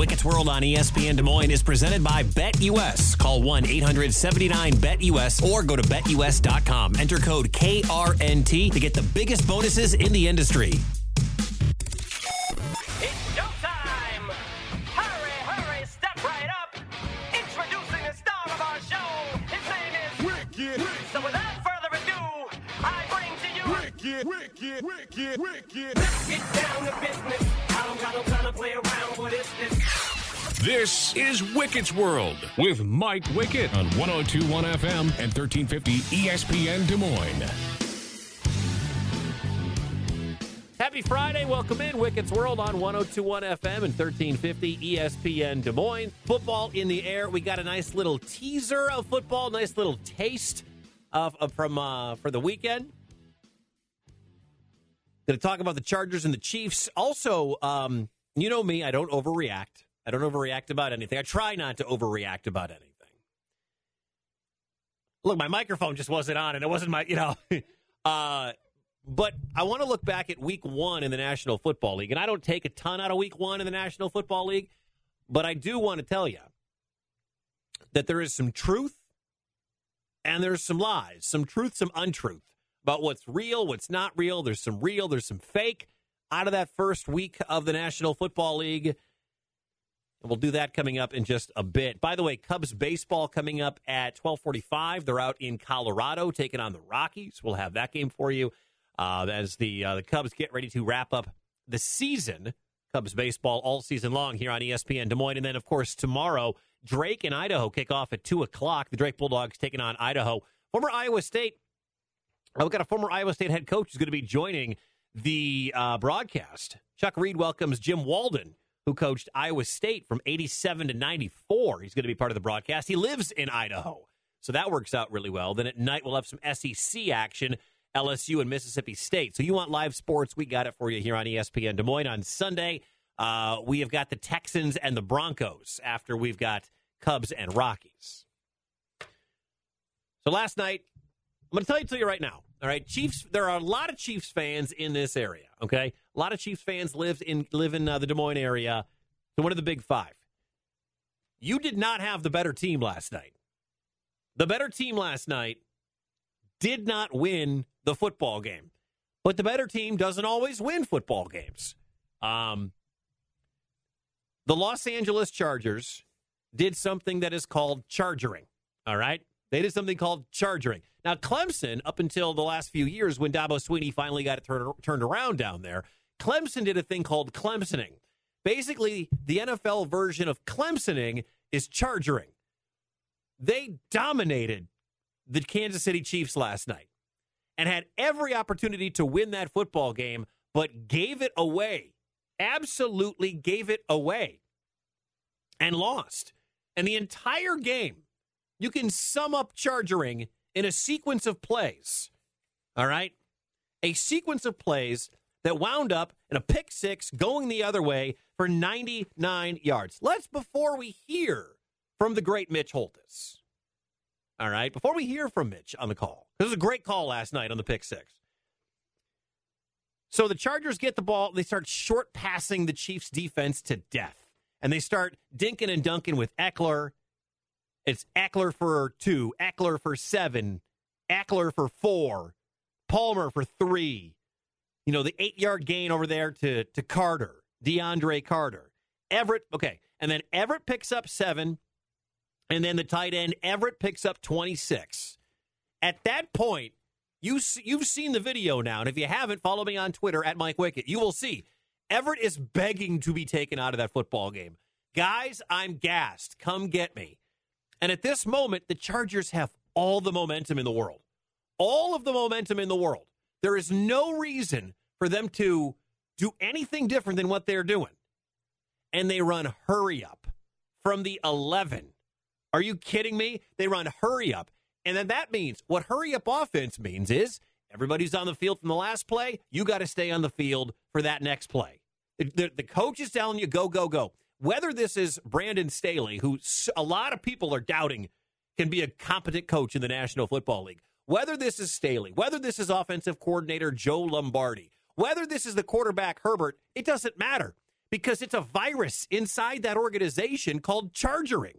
Wickett's World on ESPN Des Moines is presented by BetUS. Call 1 800 79 BetUS or go to betus.com. Enter code KRNT to get the biggest bonuses in the industry. It's showtime! Hurry, hurry, step right up! Introducing the star of our show. His name is Wicked, So without further ado, I bring to you wicked, wicked, wicked, wicked. Get down to business. I don't got no time to play around. This? Is Wicket's World with Mike Wickett on 1021 FM and 1350 ESPN Des Moines. Happy Friday. Welcome in. Wicket's World on 1021 FM and 1350 ESPN Des Moines. Football in the air. We got a nice little teaser of football, nice little taste of, of from uh, for the weekend. Going to talk about the Chargers and the Chiefs. Also, um, you know me, I don't overreact. I don't overreact about anything. I try not to overreact about anything. Look, my microphone just wasn't on, and it wasn't my, you know. uh, but I want to look back at week one in the National Football League. And I don't take a ton out of week one in the National Football League, but I do want to tell you that there is some truth and there's some lies, some truth, some untruth about what's real, what's not real. There's some real, there's some fake out of that first week of the National Football League. And we'll do that coming up in just a bit. By the way, Cubs baseball coming up at 1245. They're out in Colorado taking on the Rockies. We'll have that game for you uh, as the uh, the Cubs get ready to wrap up the season. Cubs baseball all season long here on ESPN Des Moines. And then, of course, tomorrow, Drake and Idaho kick off at 2 o'clock. The Drake Bulldogs taking on Idaho. Former Iowa State, uh, we've got a former Iowa State head coach who's going to be joining the uh, broadcast. Chuck Reed welcomes Jim Walden, who coached Iowa State from 87 to 94. He's going to be part of the broadcast. He lives in Idaho. So that works out really well. Then at night, we'll have some SEC action. LSU and Mississippi State. So you want live sports? We got it for you here on ESPN Des Moines on Sunday. Uh, we have got the Texans and the Broncos after we've got Cubs and Rockies. So last night, I'm going to tell you to you right now. All right, Chiefs. There are a lot of Chiefs fans in this area. Okay, a lot of Chiefs fans live in live in uh, the Des Moines area. So one of the Big Five. You did not have the better team last night. The better team last night did not win the football game. But the better team doesn't always win football games. Um, the Los Angeles Chargers did something that is called chargering. All right? They did something called chargering. Now, Clemson, up until the last few years when Dabo Swinney finally got it turn, turned around down there, Clemson did a thing called Clemsoning. Basically, the NFL version of Clemsoning is chargering. They dominated the Kansas City Chiefs last night and had every opportunity to win that football game, but gave it away. Absolutely gave it away and lost. And the entire game, you can sum up chargering in a sequence of plays. All right? A sequence of plays that wound up in a pick six going the other way for 99 yards. Let's, before we hear from the great Mitch Holtis, all right, before we hear from Mitch on the call, this was a great call last night on the pick six. So the Chargers get the ball, they start short passing the Chiefs defense to death. And they start dinking and dunking with Ekeler. It's Ekeler for two, Ekeler for seven, Ekeler for four, Palmer for three. You know, the eight yard gain over there to, to Carter, DeAndre Carter. Everett, okay. And then Everett picks up seven. And then the tight end, Everett, picks up 26. At that point, you, you've seen the video now. And if you haven't, follow me on Twitter at Mike Wickett. You will see Everett is begging to be taken out of that football game. Guys, I'm gassed. Come get me. And at this moment, the Chargers have all the momentum in the world. All of the momentum in the world. There is no reason for them to do anything different than what they're doing. And they run hurry up from the 11. Are you kidding me? They run hurry up. And then that means what hurry up offense means is everybody's on the field from the last play. You got to stay on the field for that next play. The, the, the coach is telling you go, go, go. Whether this is Brandon Staley, who a lot of people are doubting can be a competent coach in the National Football League, whether this is Staley, whether this is offensive coordinator Joe Lombardi, whether this is the quarterback Herbert, it doesn't matter because it's a virus inside that organization called chargering.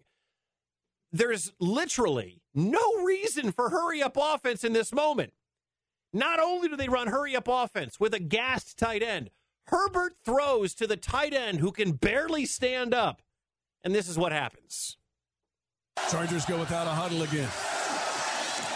There's literally no reason for hurry up offense in this moment. Not only do they run hurry up offense with a gassed tight end, Herbert throws to the tight end who can barely stand up. And this is what happens. Chargers go without a huddle again.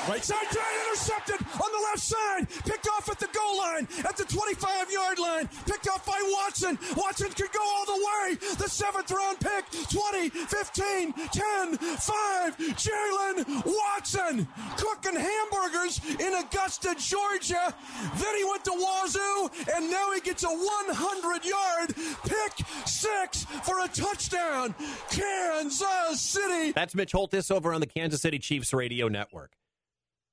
Right side drive intercepted on the left side. Picked off at the goal line at the 25 yard line. Picked off by Watson. Watson could go all the way. The seventh round pick 20, 15, 10, 5. Jaylen Watson cooking hamburgers in Augusta, Georgia. Then he went to Wazzu and now he gets a 100 yard pick six for a touchdown. Kansas City. That's Mitch Holtis over on the Kansas City Chiefs radio network.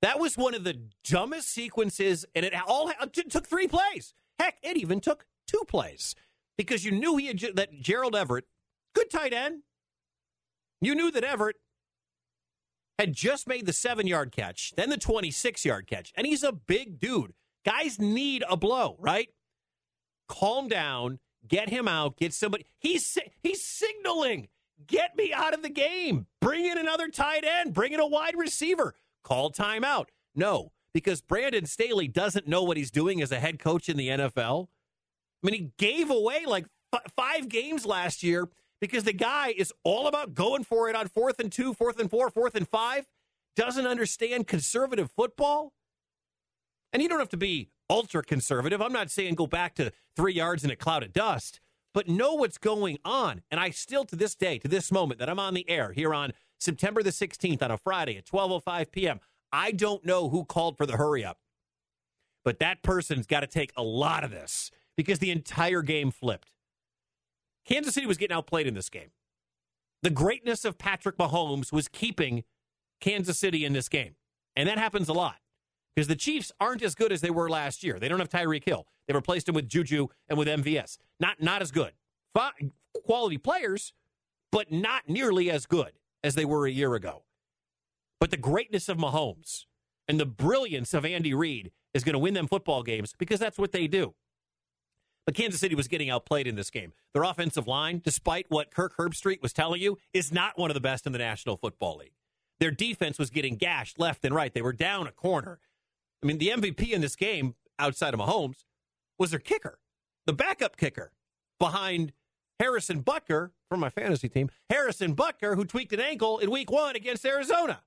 That was one of the dumbest sequences, and it all it took three plays. Heck, it even took two plays because you knew he had that Gerald Everett, good tight end. You knew that Everett had just made the seven yard catch, then the 26 yard catch, and he's a big dude. Guys need a blow, right? Calm down, get him out, get somebody. He's he's signaling, get me out of the game. Bring in another tight end, bring in a wide receiver call timeout. No, because Brandon Staley doesn't know what he's doing as a head coach in the NFL. I mean, he gave away like f- five games last year because the guy is all about going for it on fourth and two, fourth and four, fourth and five, doesn't understand conservative football. And you don't have to be ultra conservative. I'm not saying go back to three yards in a cloud of dust, but know what's going on. And I still, to this day, to this moment that I'm on the air here on September the 16th on a Friday at 12:05 p.m. I don't know who called for the hurry up. But that person's got to take a lot of this because the entire game flipped. Kansas City was getting outplayed in this game. The greatness of Patrick Mahomes was keeping Kansas City in this game. And that happens a lot because the Chiefs aren't as good as they were last year. They don't have Tyreek Hill. They replaced him with Juju and with MVS. Not not as good. Quality players, but not nearly as good as they were a year ago. But the greatness of Mahomes and the brilliance of Andy Reid is going to win them football games because that's what they do. But Kansas City was getting outplayed in this game. Their offensive line, despite what Kirk Herbstreit was telling you, is not one of the best in the National Football League. Their defense was getting gashed left and right. They were down a corner. I mean, the MVP in this game, outside of Mahomes, was their kicker, the backup kicker behind Harrison Butker from my fantasy team, Harrison Butker, who tweaked an ankle in week one against Arizona.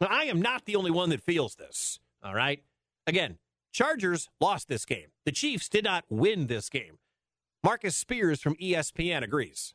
Now, I am not the only one that feels this. All right. Again, Chargers lost this game. The Chiefs did not win this game. Marcus Spears from ESPN agrees.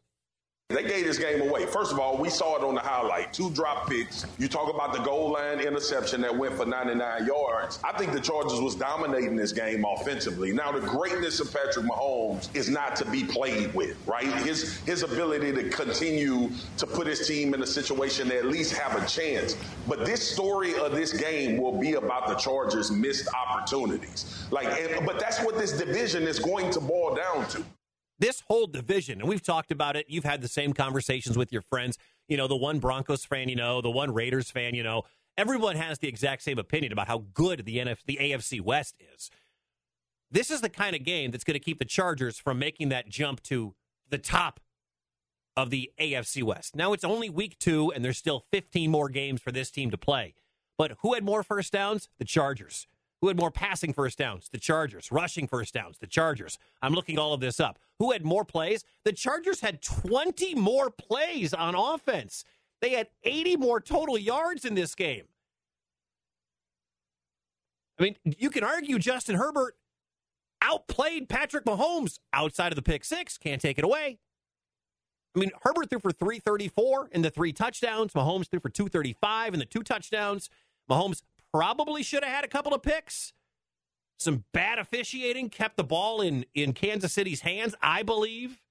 They gave this game away. First of all, we saw it on the highlight. Two drop picks. You talk about the goal line interception that went for 99 yards. I think the Chargers was dominating this game offensively. Now, the greatness of Patrick Mahomes is not to be played with, right? His his ability to continue to put his team in a situation to at least have a chance. But this story of this game will be about the Chargers' missed opportunities. Like, and, but that's what this division is going to boil down to this whole division, and we've talked about it. You've had the same conversations with your friends. You know, the one Broncos fan, you know, the one Raiders fan, you know. Everyone has the exact same opinion about how good the NFC, the AFC West is. This is the kind of game that's going to keep the Chargers from making that jump to the top of the AFC West. Now it's only week two, and there's still 15 more games for this team to play. But who had more first downs? The Chargers. Who had more passing first downs? The Chargers. Rushing first downs? The Chargers. I'm looking all of this up. Who had more plays? The Chargers had 20 more plays on offense. They had 80 more total yards in this game. I mean, you can argue Justin Herbert outplayed Patrick Mahomes outside of the pick six. Can't take it away. I mean, Herbert threw for 334 in the three touchdowns. Mahomes threw for 235 in the two touchdowns. Mahomes probably should have had a couple of picks. Some bad officiating kept the ball in in Kansas City's hands, I believe.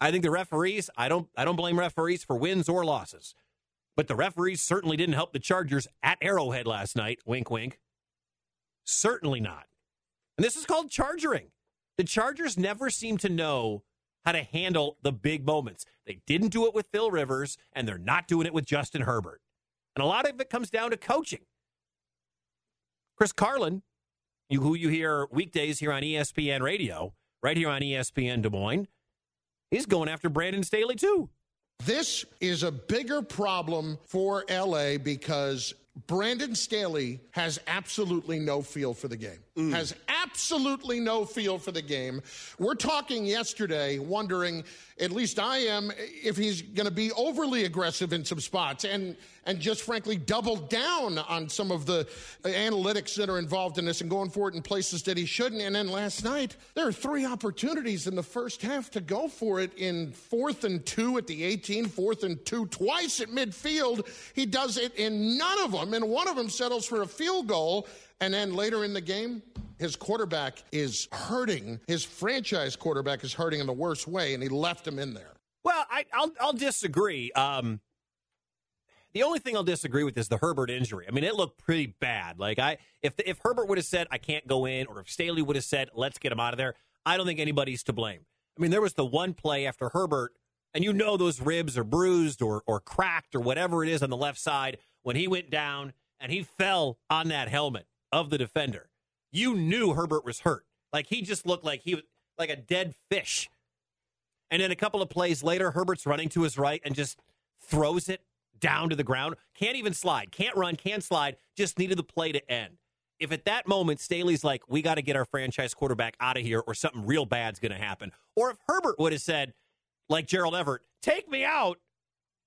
I think the referees, I don't I don't blame referees for wins or losses. But the referees certainly didn't help the Chargers at Arrowhead last night. Wink wink. Certainly not. And this is called chargering. The Chargers never seem to know how to handle the big moments. They didn't do it with Phil Rivers, and they're not doing it with Justin Herbert. And a lot of it comes down to coaching. Chris Carlin, you, who you hear weekdays here on ESPN Radio, right here on ESPN Des Moines. He's going after Brandon Staley, too. This is a bigger problem for LA because Brandon Staley has absolutely no feel for the game. Mm. Has absolutely no feel for the game. We're talking yesterday, wondering, at least I am, if he's going to be overly aggressive in some spots and and just frankly double down on some of the analytics that are involved in this and going for it in places that he shouldn't. And then last night, there are three opportunities in the first half to go for it in fourth and two at the 18, fourth and two twice at midfield. He does it in none of them, and one of them settles for a field goal. And then later in the game, his quarterback is hurting. His franchise quarterback is hurting in the worst way, and he left him in there. Well, I, I'll, I'll disagree. Um, the only thing I'll disagree with is the Herbert injury. I mean, it looked pretty bad. Like I, if if Herbert would have said I can't go in, or if Staley would have said let's get him out of there, I don't think anybody's to blame. I mean, there was the one play after Herbert, and you know those ribs are bruised or or cracked or whatever it is on the left side when he went down and he fell on that helmet of the defender. You knew Herbert was hurt. Like he just looked like he was like a dead fish. And then a couple of plays later, Herbert's running to his right and just throws it down to the ground. Can't even slide. Can't run. Can't slide. Just needed the play to end. If at that moment Staley's like, we got to get our franchise quarterback out of here or something real bad's going to happen, or if Herbert would have said, like Gerald Everett, take me out,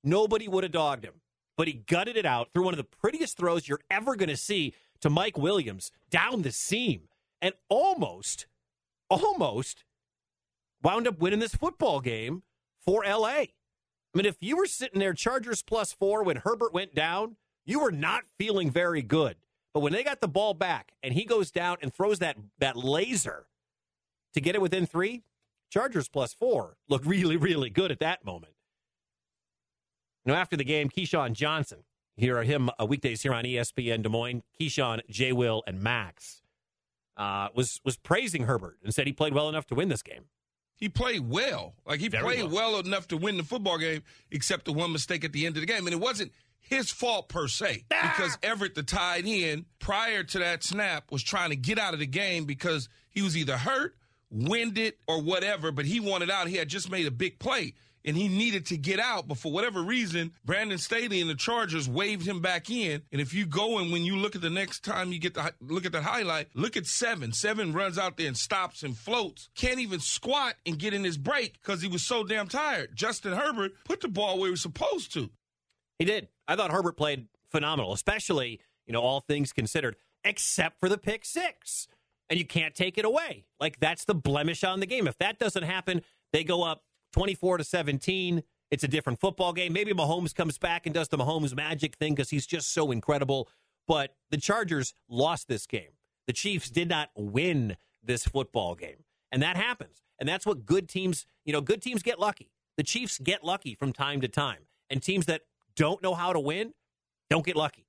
nobody would have dogged him. But he gutted it out through one of the prettiest throws you're ever going to see to Mike Williams down the seam and almost, almost wound up winning this football game for LA. I mean, if you were sitting there, Chargers plus four, when Herbert went down, you were not feeling very good. But when they got the ball back and he goes down and throws that, that laser to get it within three, Chargers plus four looked really, really good at that moment. Now, after the game, Keyshawn Johnson, here are him uh, weekdays here on ESPN Des Moines. Keyshawn, J. Will, and Max uh, was was praising Herbert and said he played well enough to win this game. He played well. Like he Very played well. enough to win the football game, except the one mistake at the end of the game. And it wasn't his fault per se. Because Everett, the tight end, prior to that snap, was trying to get out of the game because he was either hurt, winded, or whatever, but he wanted out. He had just made a big play. And he needed to get out, but for whatever reason, Brandon Staley and the Chargers waved him back in. And if you go and when you look at the next time you get to look at that highlight, look at seven. Seven runs out there and stops and floats. Can't even squat and get in his break because he was so damn tired. Justin Herbert put the ball where he was supposed to. He did. I thought Herbert played phenomenal, especially, you know, all things considered, except for the pick six. And you can't take it away. Like, that's the blemish on the game. If that doesn't happen, they go up 24 to 17. It's a different football game. Maybe Mahomes comes back and does the Mahomes magic thing because he's just so incredible. But the Chargers lost this game. The Chiefs did not win this football game. And that happens. And that's what good teams, you know, good teams get lucky. The Chiefs get lucky from time to time. And teams that don't know how to win don't get lucky.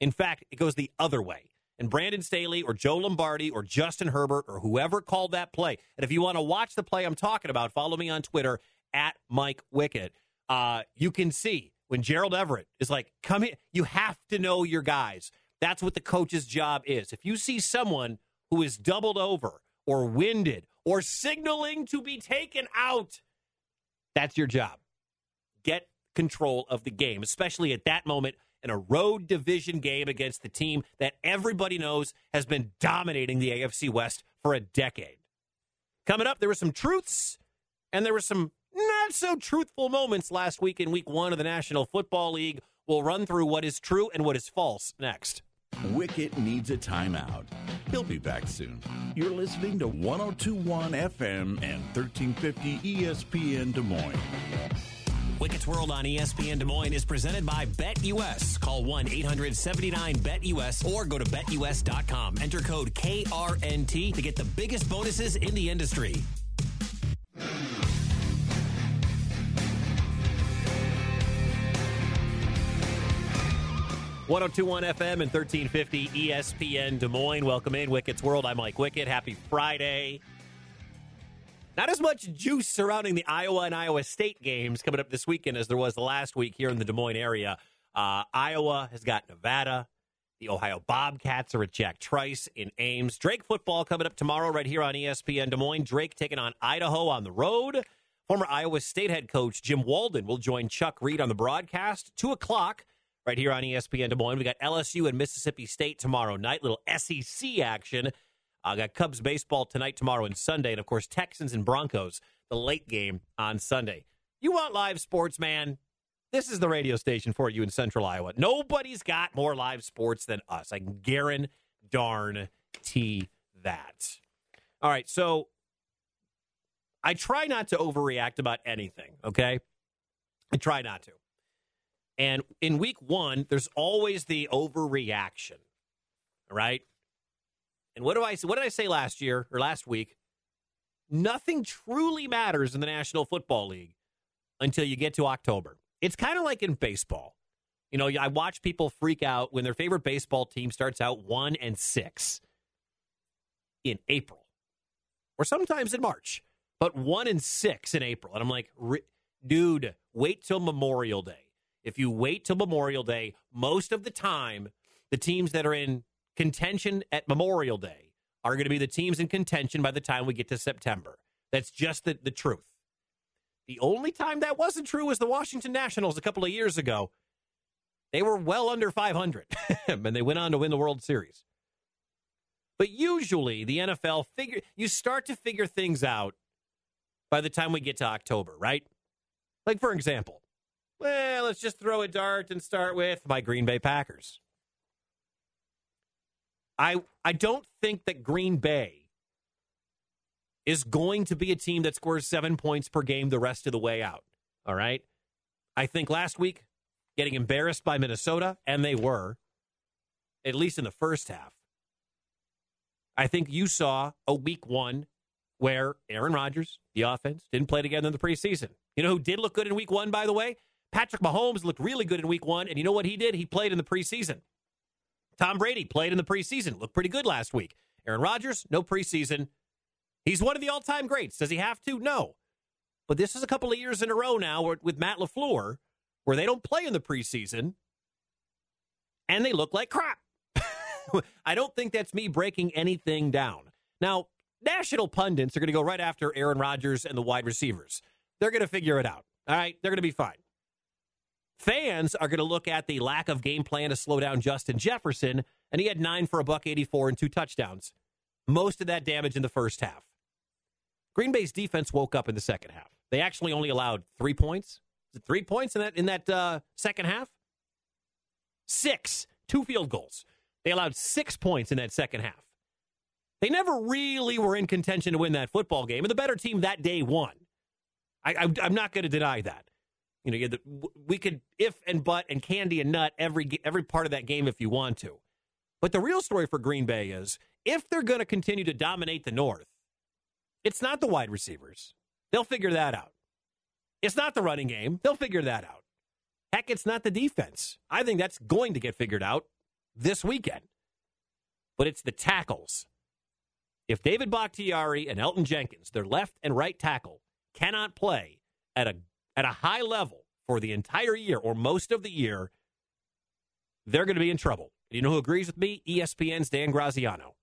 In fact, it goes the other way. And Brandon Staley or Joe Lombardi or Justin Herbert or whoever called that play. And if you want to watch the play I'm talking about, follow me on Twitter at Mike Wickett. Uh, you can see when Gerald Everett is like, come in, you have to know your guys. That's what the coach's job is. If you see someone who is doubled over or winded or signaling to be taken out, that's your job. Control of the game, especially at that moment in a road division game against the team that everybody knows has been dominating the AFC West for a decade. Coming up, there were some truths and there were some not so truthful moments last week in week one of the National Football League. We'll run through what is true and what is false next. Wicket needs a timeout. He'll be back soon. You're listening to 1021 FM and 1350 ESPN Des Moines. Wicket's World on ESPN Des Moines is presented by BetUS. Call 1 800 79 BetUS or go to betus.com. Enter code KRNT to get the biggest bonuses in the industry. One zero two one FM and 1350 ESPN Des Moines. Welcome in, Wicket's World. I'm Mike Wicket. Happy Friday. Not as much juice surrounding the Iowa and Iowa State games coming up this weekend as there was last week here in the Des Moines area. Uh, Iowa has got Nevada. The Ohio Bobcats are at Jack Trice in Ames. Drake football coming up tomorrow right here on ESPN Des Moines. Drake taking on Idaho on the road. Former Iowa State head coach Jim Walden will join Chuck Reed on the broadcast. Two o'clock right here on ESPN Des Moines. We got LSU and Mississippi State tomorrow night. Little SEC action. I got Cubs baseball tonight, tomorrow, and Sunday. And of course, Texans and Broncos, the late game on Sunday. You want live sports, man? This is the radio station for you in Central Iowa. Nobody's got more live sports than us. I can guarantee that. All right, so I try not to overreact about anything, okay? I try not to. And in week one, there's always the overreaction, all right? And what do I what did I say last year or last week? Nothing truly matters in the National Football League until you get to October. It's kind of like in baseball. You know, I watch people freak out when their favorite baseball team starts out 1 and 6 in April or sometimes in March, but 1 and 6 in April. And I'm like, dude, wait till Memorial Day. If you wait till Memorial Day, most of the time, the teams that are in contention at Memorial Day are going to be the teams in contention by the time we get to September. That's just the, the truth. The only time that wasn't true was the Washington Nationals a couple of years ago. They were well under 500, and they went on to win the World Series. But usually, the NFL figure you start to figure things out by the time we get to October, right? Like for example, well, let's just throw a dart and start with my Green Bay Packers. I I don't think that Green Bay is going to be a team that scores seven points per game the rest of the way out. All right. I think last week, getting embarrassed by Minnesota, and they were, at least in the first half. I think you saw a week one where Aaron Rodgers, the offense, didn't play together in the preseason. You know who did look good in week one, by the way? Patrick Mahomes looked really good in week one, and you know what he did? He played in the preseason. Tom Brady played in the preseason, looked pretty good last week. Aaron Rodgers, no preseason. He's one of the all time greats. Does he have to? No. But this is a couple of years in a row now with Matt LaFleur where they don't play in the preseason and they look like crap. I don't think that's me breaking anything down. Now, national pundits are going to go right after Aaron Rodgers and the wide receivers. They're going to figure it out. All right. They're going to be fine. Fans are going to look at the lack of game plan to slow down Justin Jefferson, and he had nine for a buck 84 and two touchdowns. Most of that damage in the first half. Green Bay's defense woke up in the second half. They actually only allowed three points. Is it three points in that in that uh, second half? Six, two field goals. They allowed six points in that second half. They never really were in contention to win that football game, and the better team that day won. I, am not going to deny that. You know, the, we could if and but and candy and nut every every part of that game if you want to. But the real story for Green Bay is if they're going to continue to dominate the North, it's not the wide receivers. They'll figure that out. It's not the running game. They'll figure that out. Heck, it's not the defense. I think that's going to get figured out this weekend. But it's the tackles. If David Bakhtiari and Elgton Jenkins, their left and right tackle, cannot play at a at a high level for the entire year or most of the year, they're going to be in trouble. You know who agrees with me? ESPN's Dan Graziano.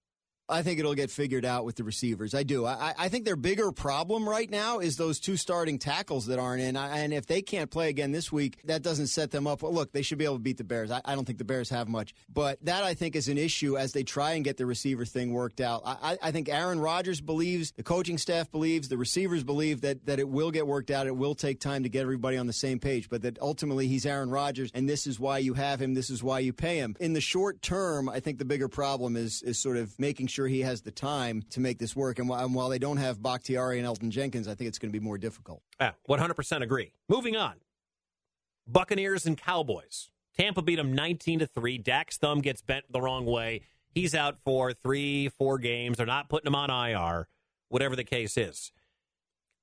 I think it'll get figured out with the receivers. I do. I, I, think their bigger problem right now is those two starting tackles that aren't in. And if they can't play again this week, that doesn't set them up. Well, look, they should be able to beat the Bears. I, I, don't think the Bears have much. But that, I think, is an issue as they try and get the receiver thing worked out. I, I think Aaron Rodgers believes, the coaching staff believes, the receivers believe that, that it will get worked out. It will take time to get everybody on the same page. But that ultimately he's Aaron Rodgers, and this is why you have him. This is why you pay him. In the short term, I think the bigger problem is, is sort of making sure he has the time to make this work. And while, and while they don't have Bakhtiari and Elgton Jenkins, I think it's going to be more difficult. Yeah, 100% agree. Moving on. Buccaneers and Cowboys. Tampa beat them 19 to 3. Dak's thumb gets bent the wrong way. He's out for three, four games. They're not putting him on IR, whatever the case is.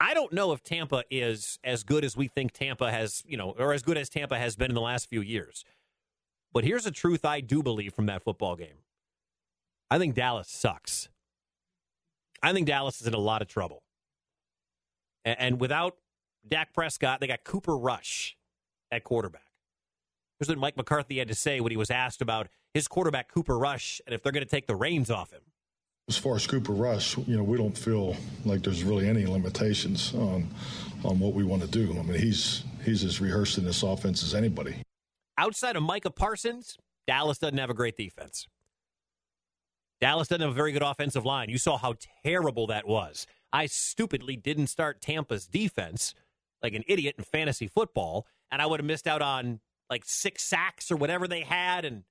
I don't know if Tampa is as good as we think Tampa has, you know, or as good as Tampa has been in the last few years. But here's a truth I do believe from that football game. I think Dallas sucks. I think Dallas is in a lot of trouble. And, and without Dak Prescott, they got Cooper Rush at quarterback. Here's what Mike McCarthy had to say when he was asked about his quarterback Cooper Rush and if they're going to take the reins off him. As far as Cooper Rush, you know, we don't feel like there's really any limitations on on what we want to do. I mean, he's he's as rehearsed in this offense as anybody. Outside of Micah Parsons, Dallas doesn't have a great defense. Dallas doesn't have a very good offensive line. You saw how terrible that was. I stupidly didn't start Tampa's defense like an idiot in fantasy football, and I would have missed out on like six sacks or whatever they had. And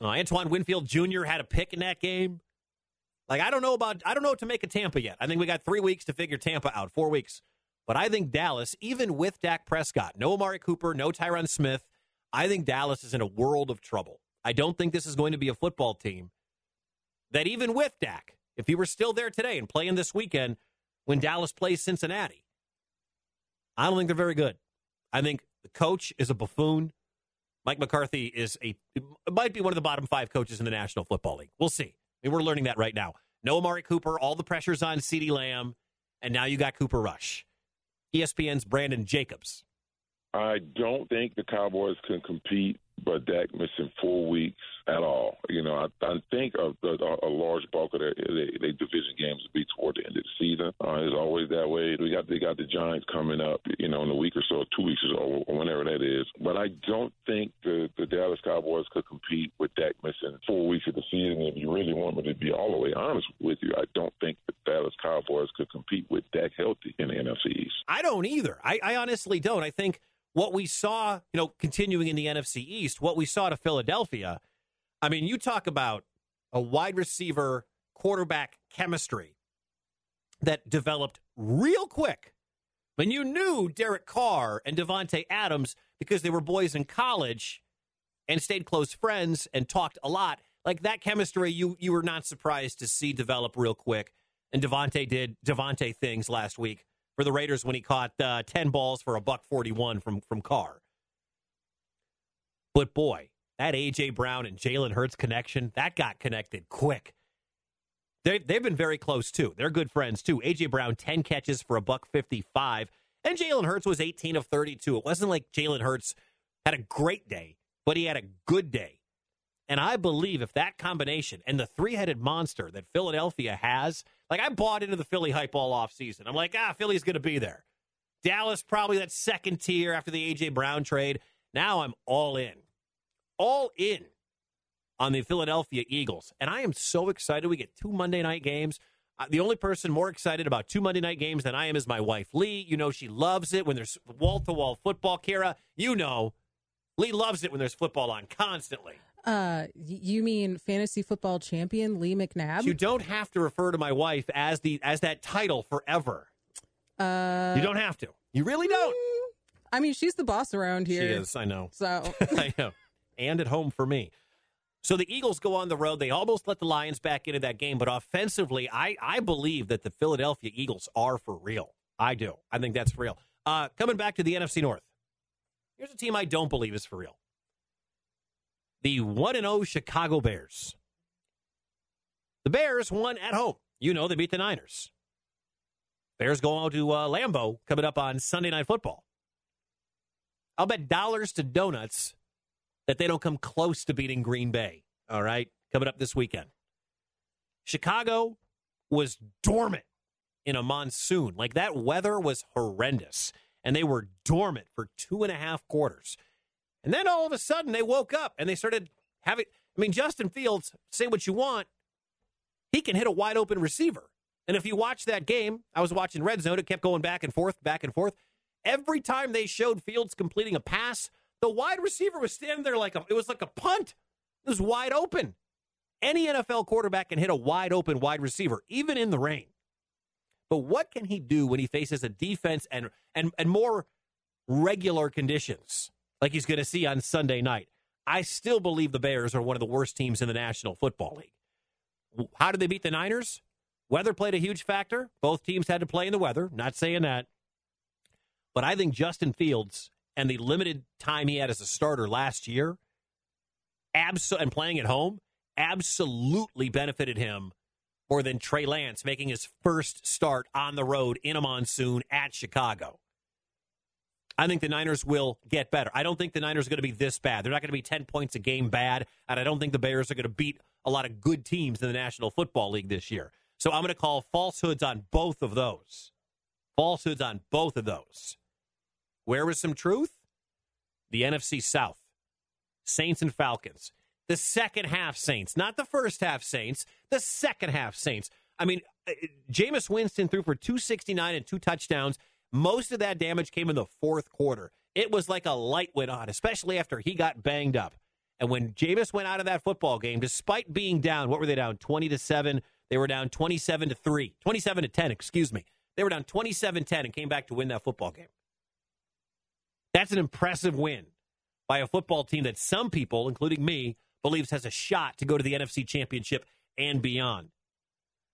uh, Antoine Winfield Jr. had a pick in that game. Like I don't know about I don't know what to make of Tampa yet. I think we got three weeks to figure Tampa out, four weeks. But I think Dallas, even with Dak Prescott, no Amari Cooper, no Tyron Smith, I think Dallas is in a world of trouble. I don't think this is going to be a football team that even with Dak, if he were still there today and playing this weekend when Dallas plays Cincinnati, I don't think they're very good. I think the coach is a buffoon. Mike McCarthy is a might be one of the bottom five coaches in the National Football League. We'll see. I mean, we're learning that right now. No Amari Cooper, all the pressure's on CeeDee Lamb, and now you got Cooper Rush. ESPN's Brandon Jacobs. I don't think the Cowboys can compete but Dak missing four weeks at all. You know, I, I think a, a, a large bulk of their, their, their division games will be toward the end of the season. Uh, it's always that way. We got they got the Giants coming up, you know, in a week or so, two weeks or so, or whenever that is. But I don't think the the Dallas Cowboys could compete with Dak missing four weeks of the season. If you really want me to be all the way honest with you, I don't think the Dallas Cowboys could compete with Dak healthy in the NFC East. I don't either. I, I honestly don't. I think what we saw, you know, continuing in the NFC East, what we saw to Philadelphia, I mean, you talk about a wide receiver quarterback chemistry that developed real quick. When you knew Derek Carr and Davante Adams because they were boys in college and stayed close friends and talked a lot, like that chemistry you you were not surprised to see develop real quick. And Davante did Davante things last week for the Raiders when he caught uh, 10 balls for a buck 41 from, from Carr. But boy, that A.J. Brown and Jalen Hurts connection, that got connected quick. They, they've been very close, too. They're good friends, too. A.J. Brown, 10 catches for a buck 55. And Jalen Hurts was 18 of 32. It wasn't like Jalen Hurts had a great day, but he had a good day. And I believe if that combination and the three headed monster that Philadelphia has, like I bought into the Philly hype all off season. I'm like, ah, Philly's going to be there. Dallas probably that second tier after the AJ Brown trade. Now I'm all in, all in on the Philadelphia Eagles, and I am so excited. We get two Monday night games. Uh, the only person more excited about two Monday night games than I am is my wife Lee. You know she loves it when there's wall to wall football. Kira, you know Lee loves it when there's football on constantly. Uh, you mean fantasy football champion Lee McNabb? You don't have to refer to my wife as the as that title forever. Uh, you don't have to. You really don't. I mean, she's the boss around here. She is. I know. So I know. And at home for me. So the Eagles go on the road. They almost let the Lions back into that game, but offensively, I I believe that the Philadelphia Eagles are for real. I do. I think that's for real. Uh, coming back to the NFC North. Here's a team I don't believe is for real the 1 0 Chicago Bears. The Bears won at home. You know, they beat the Niners. Bears go out to uh, Lambeau coming up on Sunday Night Football. I'll bet dollars to donuts that they don't come close to beating Green Bay. All right, coming up this weekend. Chicago was dormant in a monsoon. Like that weather was horrendous, and they were dormant for two and a half quarters. And then all of a sudden they woke up and they started having. I mean, Justin Fields, say what you want, he can hit a wide open receiver. And if you watch that game, I was watching Red Zone, it kept going back and forth, back and forth. Every time they showed Fields completing a pass, the wide receiver was standing there like a, it was like a punt. It was wide open. Any NFL quarterback can hit a wide open wide receiver, even in the rain. But what can he do when he faces a defense and and, and more regular conditions? Like he's going to see on Sunday night. I still believe the Bears are one of the worst teams in the National Football League. How did they beat the Niners? Weather played a huge factor. Both teams had to play in the weather. Not saying that. But I think Justin Fields and the limited time he had as a starter last year, and playing at home, absolutely benefited him more than Trey Lance making his first start on the road in a monsoon at Chicago. I think the Niners will get better. I don't think the Niners are going to be this bad. They're not going to be 10 points a game bad, and I don't think the Bears are going to beat a lot of good teams in the National Football League this year. So I'm going to call falsehoods on both of those. Falsehoods on both of those. Where was some truth? The NFC South. Saints and Falcons. The second half Saints, not the first half Saints, the second half Saints. I mean, uh, Jameis Winston threw for 269 and two touchdowns. Most of that damage came in the fourth quarter. It was like a light went on, especially after he got banged up. And when Jameis went out of that football game, despite being down, what were they down? 20 to 7. They were down 27 to 3. 27 to 10, excuse me. They were down 27 10 and came back to win that football game. That's an impressive win by a football team that some people, including me, believes has a shot to go to the NFC Championship and beyond.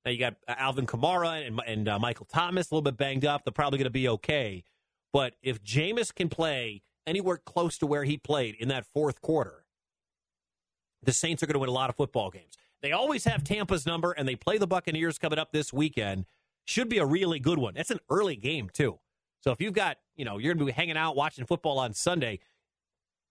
Now you got uh, Alvin Kamara and, and uh, Michael Thomas a little bit banged up. They're probably going to be okay. But if Jameis can play anywhere close to where he played in that fourth quarter, the Saints are going to win a lot of football games. They always have Tampa's number, and they play the Buccaneers coming up this weekend. Should be a really good one. That's an early game too. So if you've got, you know, you're going to be hanging out watching football on Sunday,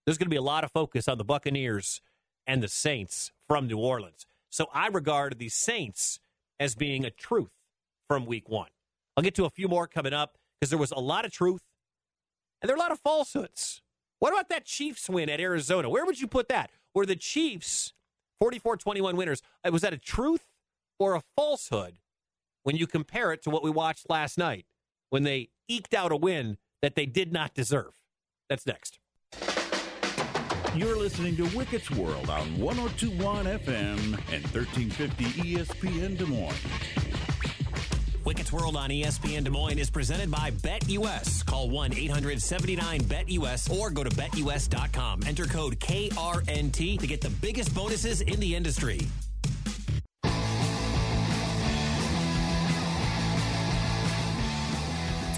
there's going to be a lot of focus on the Buccaneers and the Saints from New Orleans. So I regard the Saints as being a truth from week one. I'll get to a few more coming up because there was a lot of truth and there are a lot of falsehoods. What about that Chiefs win at Arizona? Where would you put that? Were the Chiefs 44 21 winners? uh, Was that a truth or a falsehood when you compare it to what we watched last night when they eked out a win that they did not deserve? That's next. You're listening to Wicket's World on 1021 FM and 1350 ESPN Des Moines. Wicket's World on ESPN Des Moines is presented by BetUS. Call 1 800 79 BetUS or go to betus.com. Enter code KRNT to get the biggest bonuses in the industry.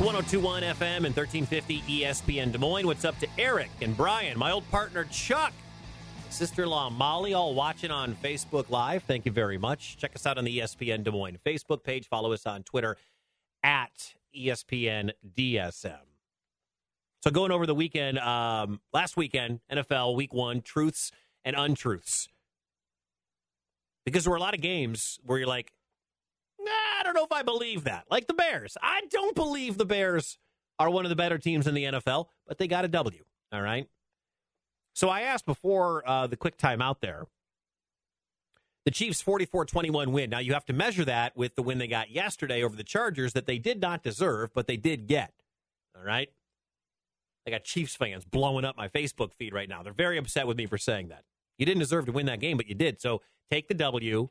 1021 FM and 1350 ESPN Des Moines. What's up to Eric and Brian, my old partner Chuck, sister in law Molly, all watching on Facebook Live. Thank you very much. Check us out on the ESPN Des Moines Facebook page. Follow us on Twitter at ESPN DSM. So, going over the weekend, um, last weekend, NFL week one, truths and untruths. Because there were a lot of games where you're like, nah, I don't know if I believe that. Like the Bears. I don't believe the Bears are one of the better teams in the NFL, but they got a W. All right. So I asked before uh, the quick time out there the Chiefs 44 21 win. Now you have to measure that with the win they got yesterday over the Chargers that they did not deserve, but they did get. All right. I got Chiefs fans blowing up my Facebook feed right now. They're very upset with me for saying that. You didn't deserve to win that game, but you did. So take the W.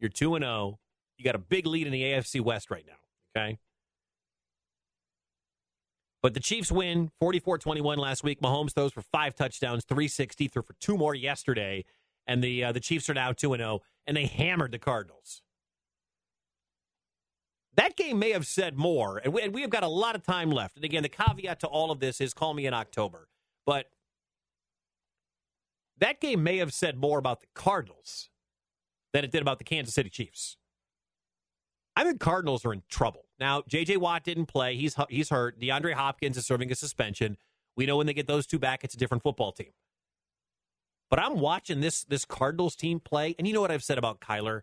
You're 2 and 0. You got a big lead in the AFC West right now. Okay. But the Chiefs win 44 21 last week. Mahomes throws for five touchdowns, 360, threw for two more yesterday. And the, uh, the Chiefs are now 2 0, and they hammered the Cardinals. That game may have said more, and we, and we have got a lot of time left. And again, the caveat to all of this is call me in October. But that game may have said more about the Cardinals than it did about the Kansas City Chiefs. I think Cardinals are in trouble. Now, J.J. Watt didn't play. He's, he's hurt. DeAndre Hopkins is serving a suspension. We know when they get those two back, it's a different football team. But I'm watching this, this Cardinals team play, and you know what I've said about Kyler?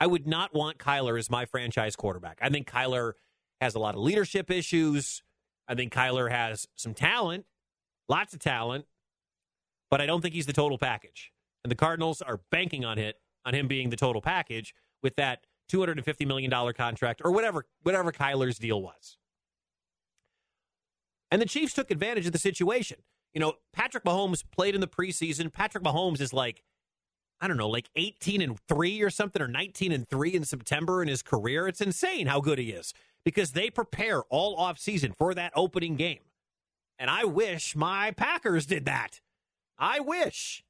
I would not want Kyler as my franchise quarterback. I think Kyler has a lot of leadership issues. I think Kyler has some talent, lots of talent, but I don't think he's the total package. And the Cardinals are banking on it, on him being the total package with that $250 million contract or whatever whatever Kyler's deal was. And the Chiefs took advantage of the situation. You know, Patrick Mahomes played in the preseason. Patrick Mahomes is like I don't know, like 18 and 3 or something, or 19 and 3 in September in his career. It's insane how good he is because they prepare all offseason for that opening game. And I wish my Packers did that. I wish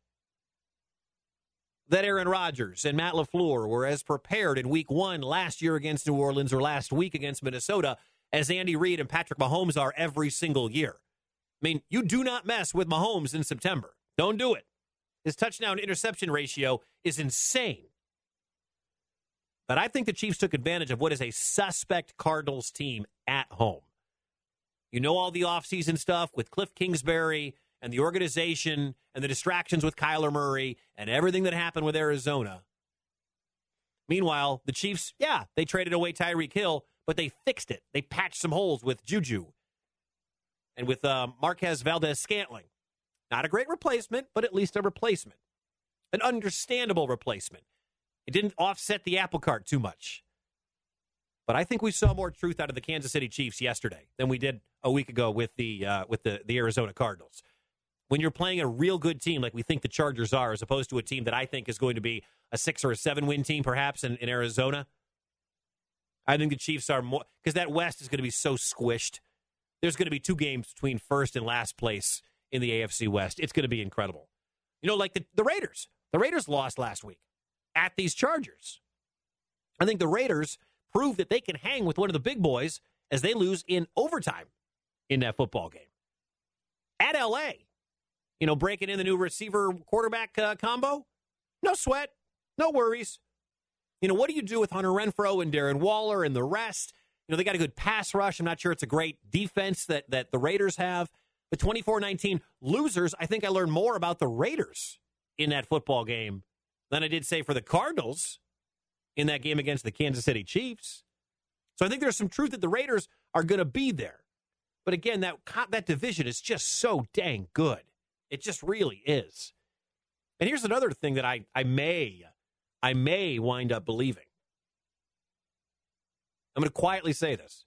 that Aaron Rodgers and Matt LaFleur were as prepared in week one last year against New Orleans or last week against Minnesota as Andy Reid and Patrick Mahomes are every single year. I mean, you do not mess with Mahomes in September. Don't do it. His touchdown interception ratio is insane. But I think the Chiefs took advantage of what is a suspect Cardinals team at home. You know all the offseason stuff with Cliff Kingsbury and the organization and the distractions with Kyler Murray and everything that happened with Arizona. Meanwhile, the Chiefs, yeah, they traded away Tyreek Hill, but they fixed it. They patched some holes with Juju and with uh, Marquez Valdes Scantling. Not a great replacement, but at least a replacement. An understandable replacement. It didn't offset the apple cart too much. But I think we saw more truth out of the Kansas City Chiefs yesterday than we did a week ago with the uh, with the, the Arizona Cardinals. When you're playing a real good team like we think the Chargers are, as opposed to a team that I think is going to be a six or a seven win team, perhaps in, in Arizona, I think the Chiefs are more because that West is going to be so squished. There's going to be two games between first and last place in the AFC West. It's going to be incredible. You know, like the, the Raiders. The Raiders lost last week at these Chargers. I think the Raiders prove that they can hang with one of the big boys as they lose in overtime in that football game. At LA, you know, breaking in the new receiver quarterback uh, combo, no sweat, no worries. You know, what do you do with Hunter Renfrow and Darren Waller and the rest? You know, they got a good pass rush. I'm not sure it's a great defense that that the Raiders have. The 24-19 losers, I think I learned more about the Raiders in that football game than I did say for the Cardinals in that game against the Kansas City Chiefs. So I think there's some truth that the Raiders are going to be there. But again, that that division is just so dang good. It just really is. And here's another thing that I, I may I may wind up believing. I'm going to quietly say this.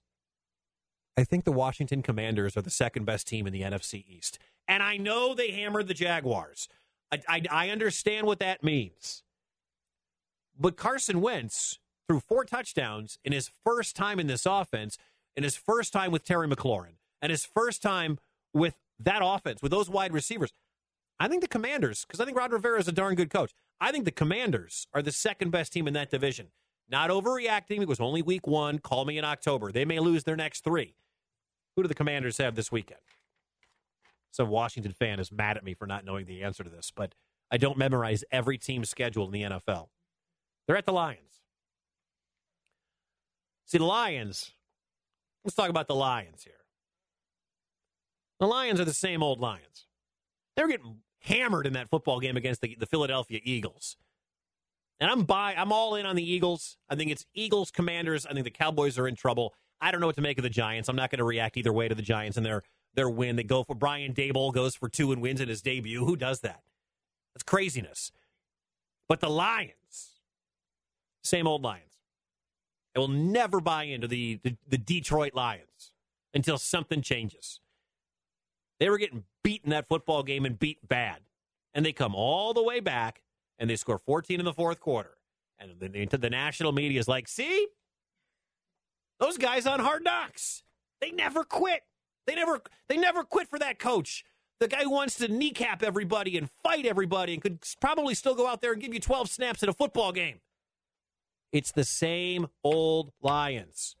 I think the Washington Commanders are the second best team in the NFC East. And I know they hammered the Jaguars. I, I, I understand what that means. But Carson Wentz threw four touchdowns in his first time in this offense, in his first time with Terry McLaurin, and his first time with that offense, with those wide receivers. I think the Commanders, because I think Ron Rivera is a darn good coach. I think the Commanders are the second best team in that division. Not overreacting. It was only week one. Call me in October. They may lose their next three. Who do the Commanders have this weekend? Some Washington fan is mad at me for not knowing the answer to this, but I don't memorize every team's schedule in the NFL. They're at the Lions. See, the Lions, let's talk about the Lions here. The Lions are the same old Lions. They were getting hammered in that football game against the, the Philadelphia Eagles. And I'm by I'm all in on the Eagles. I think it's Eagles Commanders. I think the Cowboys are in trouble. I don't know what to make of the Giants. I'm not going to react either way to the Giants and their their win. They go for Brian Daboll goes for two and wins in his debut. Who does that? That's craziness. But the Lions, same old Lions. I will never buy into the, the, the Detroit Lions until something changes. They were getting beat in that football game and beat bad. And they come all the way back and they score 14 in the fourth quarter. And the, the national media is like, see? Those guys on hard knocks. They never quit. They never they never quit for that coach. The guy who wants to kneecap everybody and fight everybody and could probably still go out there and give you 12 snaps in a football game. It's the same old Lions.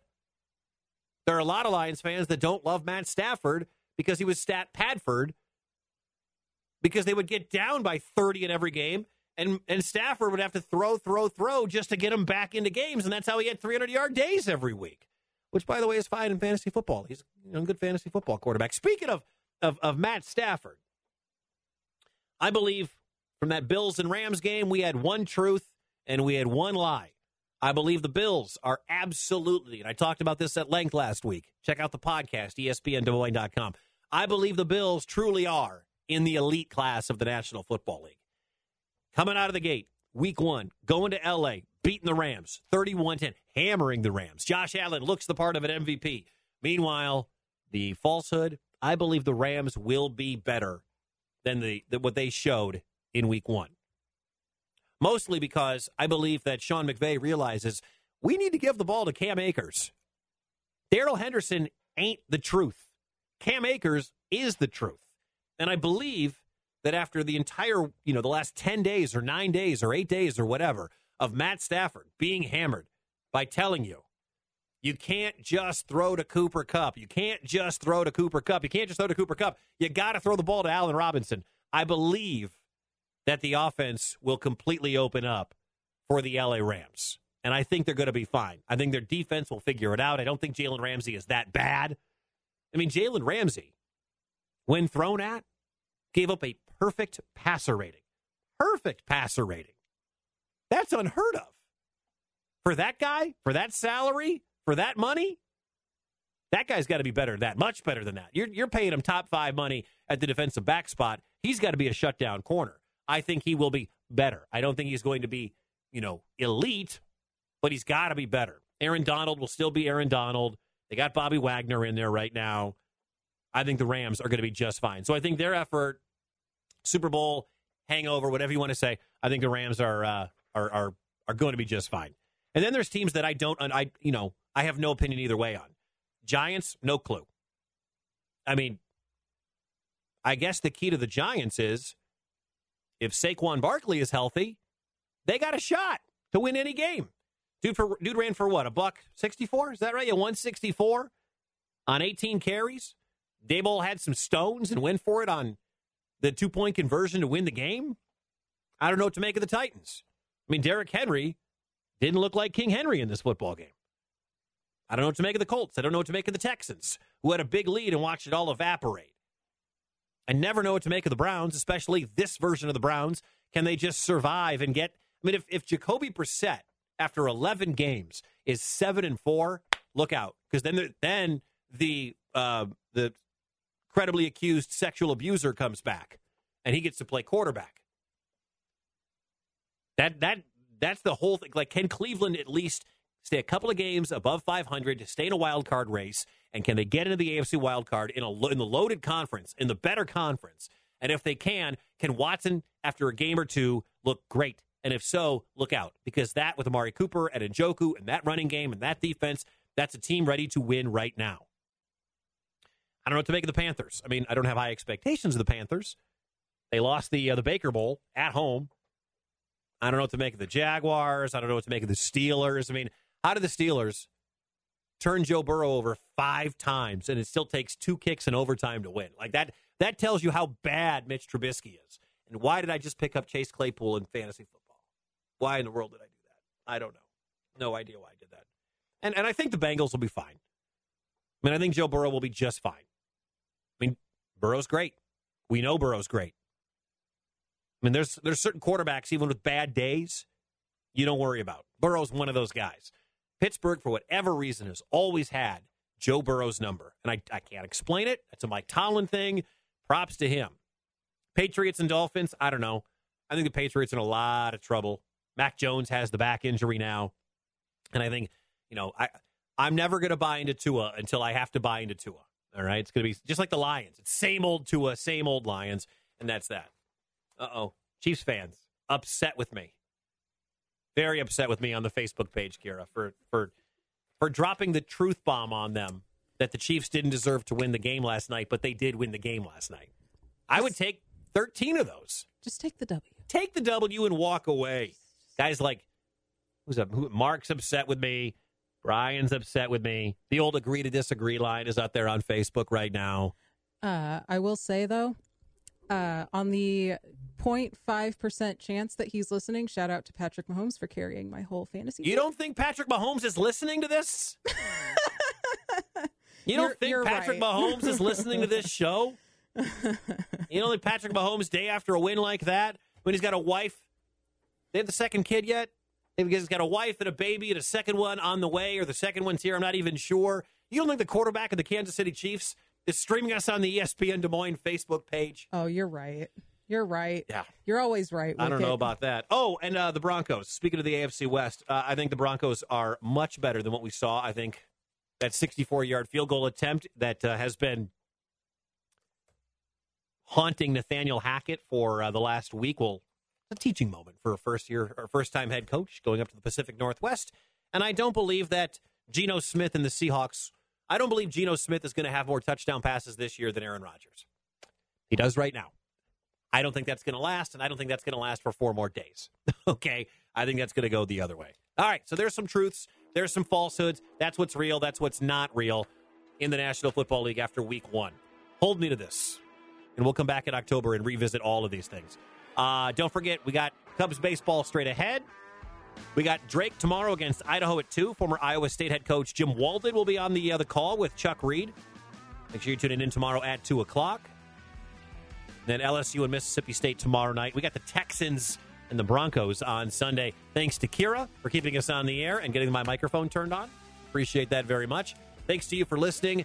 There are a lot of Lions fans that don't love Matt Stafford because he was stat Padford because they would get down by 30 in every game and and Stafford would have to throw throw throw just to get him back into games and that's how he had 300 yard days every week which by the way is fine in fantasy football. He's a good fantasy football quarterback. Speaking of of, of Matt Stafford I believe from that Bills and Rams game we had one truth and we had one lie I believe the Bills are absolutely, and I talked about this at length last week. Check out the podcast, espndesmoines.com. I believe the Bills truly are in the elite class of the National Football League. Coming out of the gate, week one, going to LA, beating the Rams, 31 10, hammering the Rams. Josh Allen looks the part of an MVP. Meanwhile, the falsehood, I believe the Rams will be better than the, than what they showed in week one mostly because I believe that Sean McVay realizes we need to give the ball to Cam Akers. Darrell Henderson ain't the truth. Cam Akers is the truth. And I believe that after the entire, you know, the last 10 days or nine days or eight days or whatever of Matt Stafford being hammered by telling you, you can't just throw to Cooper Kupp. You can't just throw to Cooper Kupp. You can't just throw to Cooper Kupp. You got to throw the ball to Allen Robinson. I believe that the offense will completely open up for the LA Rams. And I think they're going to be fine. I think their defense will figure it out. I don't think Jalen Ramsey is that bad. I mean, Jalen Ramsey, when thrown at, gave up a perfect passer rating. Perfect passer rating. That's unheard of. For that guy, for that salary, for that money, that guy's got to be better than that, much better than that. You're, you're paying him top five money at the defensive back spot. He's got to be a shutdown corner. I think he will be better. I don't think he's going to be, you know, elite, but he's got to be better. Aaron Donald will still be Aaron Donald. They got Bobby Wagner in there right now. I think the Rams are going to be just fine. So I think their effort, Super Bowl hangover, whatever you want to say, I think the Rams are uh, are are are going to be just fine. And then there's teams that I don't, I you know, I have no opinion either way on. Giants, no clue. I mean, I guess the key to the Giants is if Saquon Barkley is healthy, they got a shot to win any game. Dude for dude ran for what? A buck 64? Is that right? Yeah, 164 on 18 carries. Daboll had some stones and went for it on the two-point conversion to win the game. I don't know what to make of the Titans. I mean, Derrick Henry didn't look like King Henry in this football game. I don't know what to make of the Colts. I don't know what to make of the Texans, who had a big lead and watched it all evaporate. I never know what to make of the Browns, especially this version of the Browns. Can they just survive and get? I mean, if, if Jacoby Brissett after 11 games is seven and four, look out because then the, then the uh, the credibly accused sexual abuser comes back and he gets to play quarterback. That that that's the whole thing. Like, can Cleveland at least stay a couple of games above 500 to stay in a wild card race? And can they get into the AFC wild card in a in the loaded conference, in the better conference? And if they can, can Watson after a game or two look great? And if so, look out because that with Amari Cooper and Njoku and that running game and that defense, that's a team ready to win right now. I don't know what to make of the Panthers. I mean, I don't have high expectations of the Panthers. They lost the uh, the Baker Bowl at home. I don't know what to make of the Jaguars. I don't know what to make of the Steelers. I mean, how do the Steelers turn Joe Burrow over five times and it still takes two kicks in overtime to win? Like that that tells you how bad Mitch Trubisky is. And why did I just pick up Chase Claypool in fantasy football? Why in the world did I do that? I don't know. No idea why I did that. And and I think the Bengals will be fine. I mean, I think Joe Burrow will be just fine. I mean, Burrow's great. We know Burrow's great. I mean, there's there's certain quarterbacks even with bad days you don't worry about. Burrow's one of those guys. Pittsburgh, for whatever reason, has always had Joe Burrow's number, and I, I can't explain it. It's a Mike Tomlin thing. Props to him. Patriots and Dolphins, I don't know. I think the Patriots are in a lot of trouble. Mac Jones has the back injury now, and I think you know I I'm never going to buy into Tua until I have to buy into Tua. All right, it's going to be just like the Lions. It's same old Tua, same old Lions, and that's that. Uh oh, Chiefs fans upset with me. Very upset with me on the Facebook page, Kira, for for for dropping the truth bomb on them that the Chiefs didn't deserve to win the game last night, but they did win the game last night. I would take 13 of those. Just take the W. Take the W and walk away. Guys like who's up? Who, Mark's upset with me. Brian's upset with me. The old agree to disagree line is out there on Facebook right now. Uh, I will say though, uh, on the 0.5 percent chance that he's listening, shout out to Patrick Mahomes for carrying my whole fantasy. You team. don't think Patrick Mahomes is listening to this? You don't You're- think you're Patrick right. Mahomes is listening to this show? you don't think Patrick Mahomes, day after a win like that, when he's got a wife, they have the second kid yet? Because he's got a wife and a baby and a second one on the way, or the second one's here, I'm not even sure. You don't think the quarterback of the Kansas City Chiefs is streaming us on the ESPN Des Moines Facebook page? Oh, you're right. You're right. Yeah. You're always right. I don't know about that. Oh, and uh, the Broncos. Speaking of the AFC West, uh, I think the Broncos are much better than what we saw. I think that 64 yard field goal attempt that uh, has been haunting Nathaniel Hackett for uh, the last week will it's a teaching moment for a first year or first time head coach going up to the Pacific Northwest. And I don't believe that Geno Smith and the Seahawks. I don't believe Geno Smith is going to have more touchdown passes this year than Aaron Rodgers. He does right now. I don't think that's going to last, and I don't think that's going to last for four more days. okay. I think that's going to go the other way. All right. So there's some truths, there's some falsehoods. That's what's real, that's what's not real in the National Football League after week one. Hold me to this, and we'll come back in October and revisit all of these things. Uh, don't forget, we got Cubs baseball straight ahead. We got Drake tomorrow against Idaho at 2. Former Iowa State head coach Jim Walden will be on the, uh, the call with Chuck Reed. Make sure you tune in tomorrow at 2 o'clock. Then LSU and Mississippi State tomorrow night. We got the Texans and the Broncos on Sunday. Thanks to Kira for keeping us on the air and getting my microphone turned on. Appreciate that very much. Thanks to you for listening.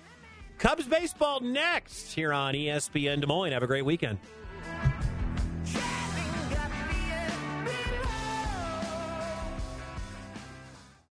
Cubs baseball next here on ESPN Des Moines. Have a great weekend.